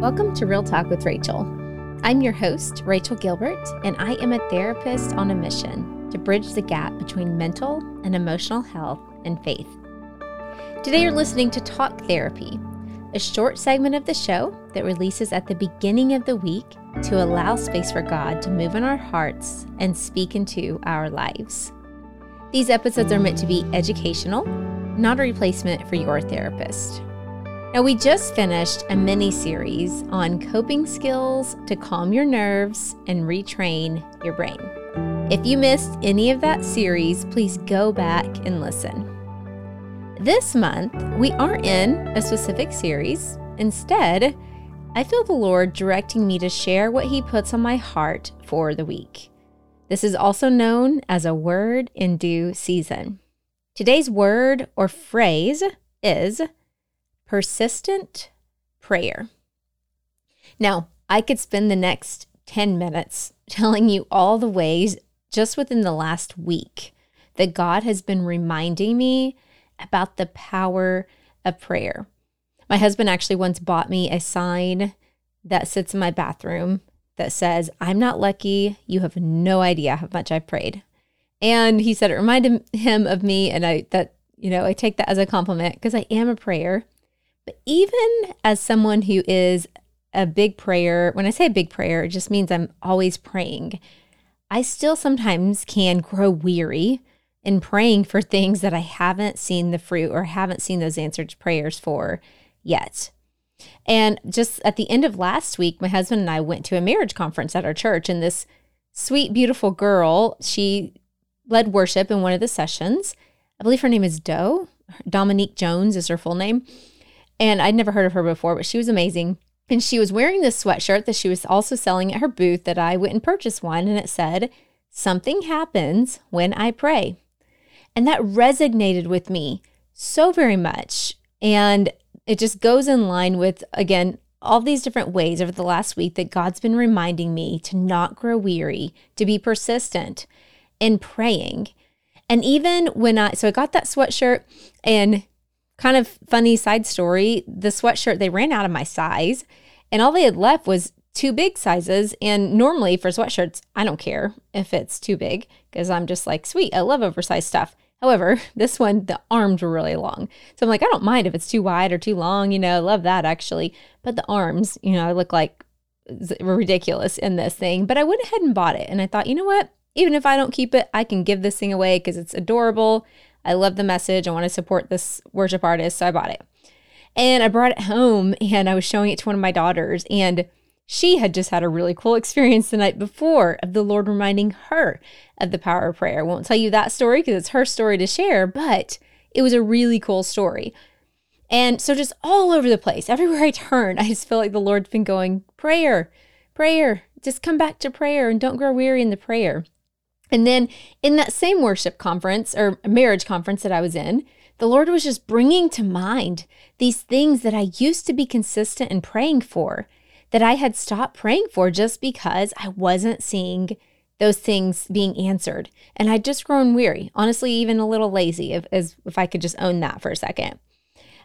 Welcome to Real Talk with Rachel. I'm your host, Rachel Gilbert, and I am a therapist on a mission to bridge the gap between mental and emotional health and faith. Today, you're listening to Talk Therapy, a short segment of the show that releases at the beginning of the week to allow space for God to move in our hearts and speak into our lives. These episodes are meant to be educational, not a replacement for your therapist. Now, we just finished a mini series on coping skills to calm your nerves and retrain your brain. If you missed any of that series, please go back and listen. This month, we aren't in a specific series. Instead, I feel the Lord directing me to share what He puts on my heart for the week. This is also known as a word in due season. Today's word or phrase is persistent prayer. Now, I could spend the next 10 minutes telling you all the ways just within the last week that God has been reminding me about the power of prayer. My husband actually once bought me a sign that sits in my bathroom that says, I'm not lucky. You have no idea how much I've prayed. And he said it reminded him of me. And I, that, you know, I take that as a compliment because I am a prayer. But even as someone who is a big prayer, when I say a big prayer, it just means I'm always praying. I still sometimes can grow weary in praying for things that I haven't seen the fruit or haven't seen those answered prayers for yet. And just at the end of last week, my husband and I went to a marriage conference at our church, and this sweet, beautiful girl, she led worship in one of the sessions. I believe her name is Doe. Dominique Jones is her full name. And I'd never heard of her before, but she was amazing. And she was wearing this sweatshirt that she was also selling at her booth that I went and purchased one. And it said, Something happens when I pray. And that resonated with me so very much. And it just goes in line with, again, all these different ways over the last week that God's been reminding me to not grow weary, to be persistent in praying. And even when I, so I got that sweatshirt and Kind of funny side story the sweatshirt, they ran out of my size, and all they had left was two big sizes. And normally for sweatshirts, I don't care if it's too big because I'm just like, sweet, I love oversized stuff. However, this one, the arms were really long. So I'm like, I don't mind if it's too wide or too long, you know, love that actually. But the arms, you know, I look like ridiculous in this thing. But I went ahead and bought it. And I thought, you know what? Even if I don't keep it, I can give this thing away because it's adorable. I love the message. I want to support this worship artist. So I bought it. And I brought it home and I was showing it to one of my daughters. And she had just had a really cool experience the night before of the Lord reminding her of the power of prayer. I won't tell you that story because it's her story to share, but it was a really cool story. And so, just all over the place, everywhere I turn, I just feel like the Lord's been going, prayer, prayer, just come back to prayer and don't grow weary in the prayer. And then in that same worship conference or marriage conference that I was in, the Lord was just bringing to mind these things that I used to be consistent in praying for, that I had stopped praying for just because I wasn't seeing those things being answered. And I'd just grown weary, honestly, even a little lazy, if, as, if I could just own that for a second.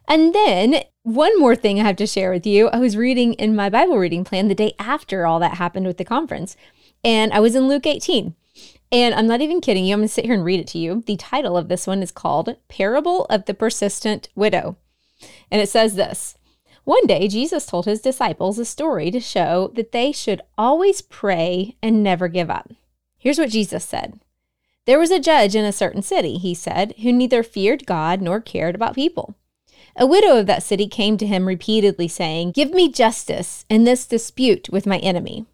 And then one more thing I have to share with you I was reading in my Bible reading plan the day after all that happened with the conference, and I was in Luke 18. And I'm not even kidding you. I'm going to sit here and read it to you. The title of this one is called Parable of the Persistent Widow. And it says this One day, Jesus told his disciples a story to show that they should always pray and never give up. Here's what Jesus said There was a judge in a certain city, he said, who neither feared God nor cared about people. A widow of that city came to him repeatedly, saying, Give me justice in this dispute with my enemy.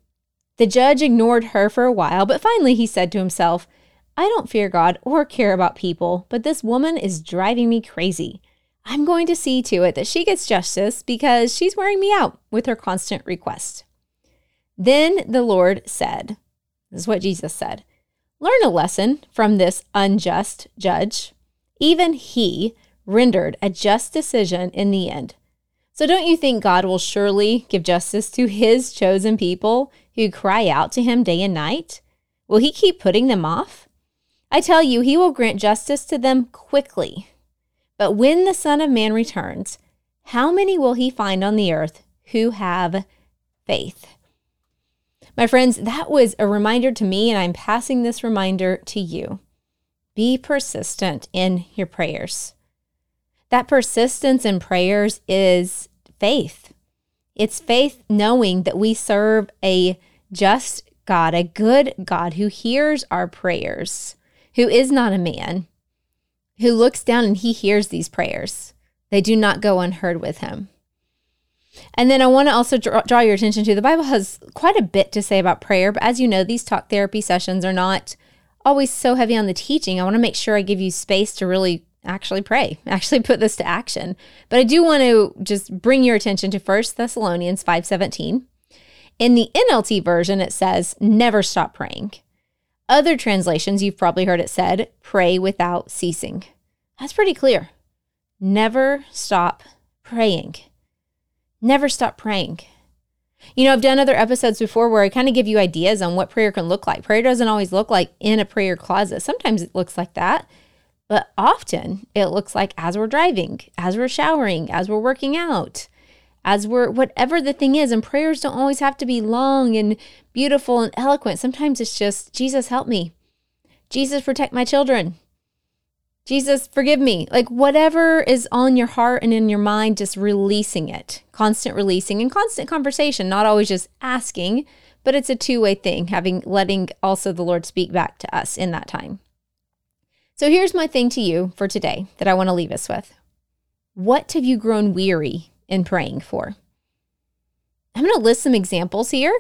The judge ignored her for a while, but finally he said to himself, I don't fear God or care about people, but this woman is driving me crazy. I'm going to see to it that she gets justice because she's wearing me out with her constant requests. Then the Lord said, This is what Jesus said Learn a lesson from this unjust judge. Even he rendered a just decision in the end. So don't you think God will surely give justice to his chosen people who cry out to him day and night? Will he keep putting them off? I tell you, he will grant justice to them quickly. But when the Son of Man returns, how many will he find on the earth who have faith. My friends, that was a reminder to me, and I'm passing this reminder to you. Be persistent in your prayers. That persistence in prayers is faith. It's faith knowing that we serve a just God, a good God who hears our prayers, who is not a man, who looks down and he hears these prayers. They do not go unheard with him. And then I want to also draw, draw, your attention to the Bible has quite a bit to say about prayer, but as you know, these talk therapy sessions are not always so heavy on the teaching. I want to make sure I give you space to really actually pray, actually put this to action. But I do want to just bring your attention to 1 Thessalonians 5:17. In the NLT version it says never stop praying. Other translations you've probably heard it said pray without ceasing. That's pretty clear. Never stop praying. Never stop praying. You know, I've done other episodes before where I kind of give you ideas on what prayer can look like. Prayer doesn't always look like in a prayer closet. Sometimes it looks like that, but often it looks like as we're driving, as we're showering, as we're working out, as we're whatever the thing is. And prayers don't always have to be long and beautiful and eloquent. Sometimes it's just, Jesus, help me. Jesus, protect my children. Jesus, forgive me. Like whatever is on your heart and in your mind, just releasing it, constant releasing and constant conversation, not always just asking, but it's a two way thing, having letting also the Lord speak back to us in that time. So here's my thing to you for today that I want to leave us with. What have you grown weary in praying for? I'm going to list some examples here.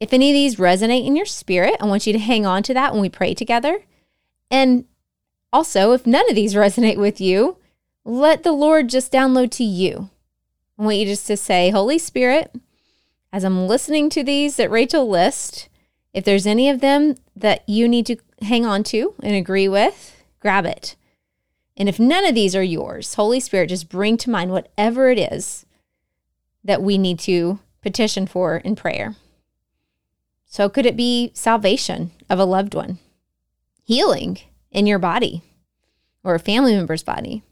If any of these resonate in your spirit, I want you to hang on to that when we pray together. And also, if none of these resonate with you, let the Lord just download to you. I want you just to say, Holy Spirit, as I'm listening to these that Rachel lists, if there's any of them that you need to hang on to and agree with, grab it. And if none of these are yours, Holy Spirit, just bring to mind whatever it is that we need to petition for in prayer. So, could it be salvation of a loved one, healing in your body or a family member's body,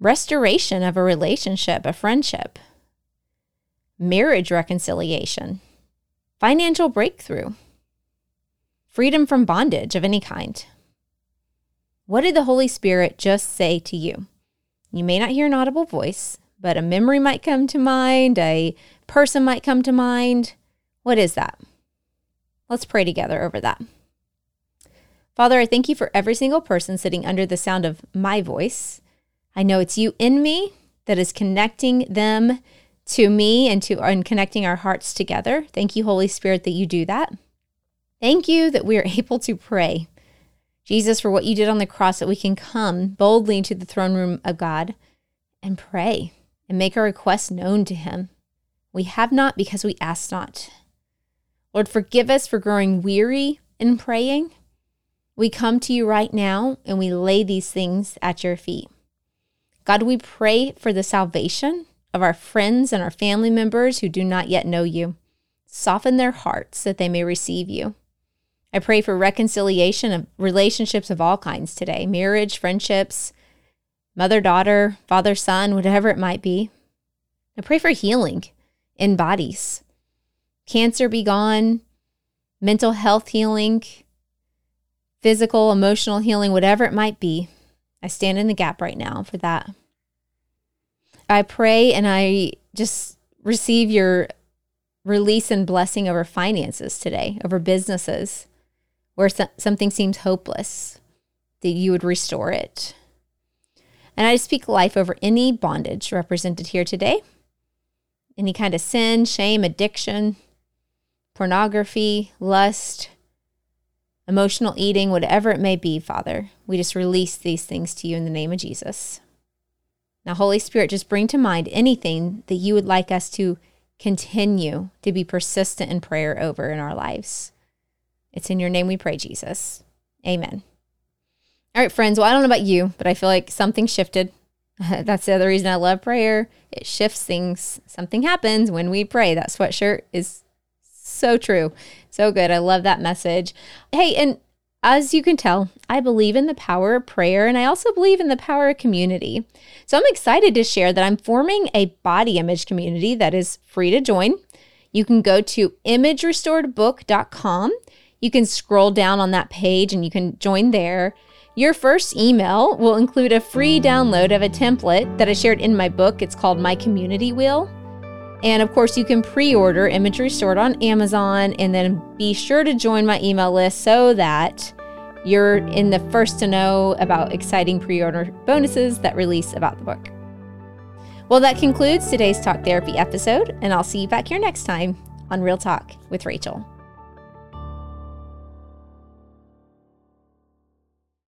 restoration of a relationship, a friendship, marriage reconciliation, financial breakthrough, freedom from bondage of any kind. What did the Holy Spirit just say to you? You may not hear an audible voice, but a memory might come to mind, a person might come to mind. What is that? Let's pray together over that. Father, I thank you for every single person sitting under the sound of my voice. I know it's you in me that is connecting them to me and to and connecting our hearts together. Thank you, Holy Spirit, that you do that. Thank you that we are able to pray. Jesus, for what you did on the cross, that we can come boldly into the throne room of God and pray and make our requests known to Him. We have not because we ask not. Lord, forgive us for growing weary in praying. We come to you right now and we lay these things at your feet. God, we pray for the salvation of our friends and our family members who do not yet know you. Soften their hearts that they may receive you. I pray for reconciliation of relationships of all kinds today marriage, friendships, mother daughter, father son, whatever it might be. I pray for healing in bodies. Cancer be gone, mental health healing, physical, emotional healing, whatever it might be. I stand in the gap right now for that. I pray and I just receive your release and blessing over finances today, over businesses where something seems hopeless, that you would restore it. And I speak life over any bondage represented here today, any kind of sin, shame, addiction, pornography, lust, emotional eating, whatever it may be, Father. We just release these things to you in the name of Jesus. Now, Holy Spirit, just bring to mind anything that you would like us to continue to be persistent in prayer over in our lives. It's in your name we pray, Jesus. Amen. All right, friends. Well, I don't know about you, but I feel like something shifted. That's the other reason I love prayer. It shifts things. Something happens when we pray. That sweatshirt is so true. So good. I love that message. Hey, and as you can tell, I believe in the power of prayer and I also believe in the power of community. So I'm excited to share that I'm forming a body image community that is free to join. You can go to imagerestoredbook.com. You can scroll down on that page and you can join there. Your first email will include a free download of a template that I shared in my book. It's called My Community Wheel. And of course, you can pre order Image Restored on Amazon and then be sure to join my email list so that you're in the first to know about exciting pre order bonuses that release about the book. Well, that concludes today's Talk Therapy episode, and I'll see you back here next time on Real Talk with Rachel.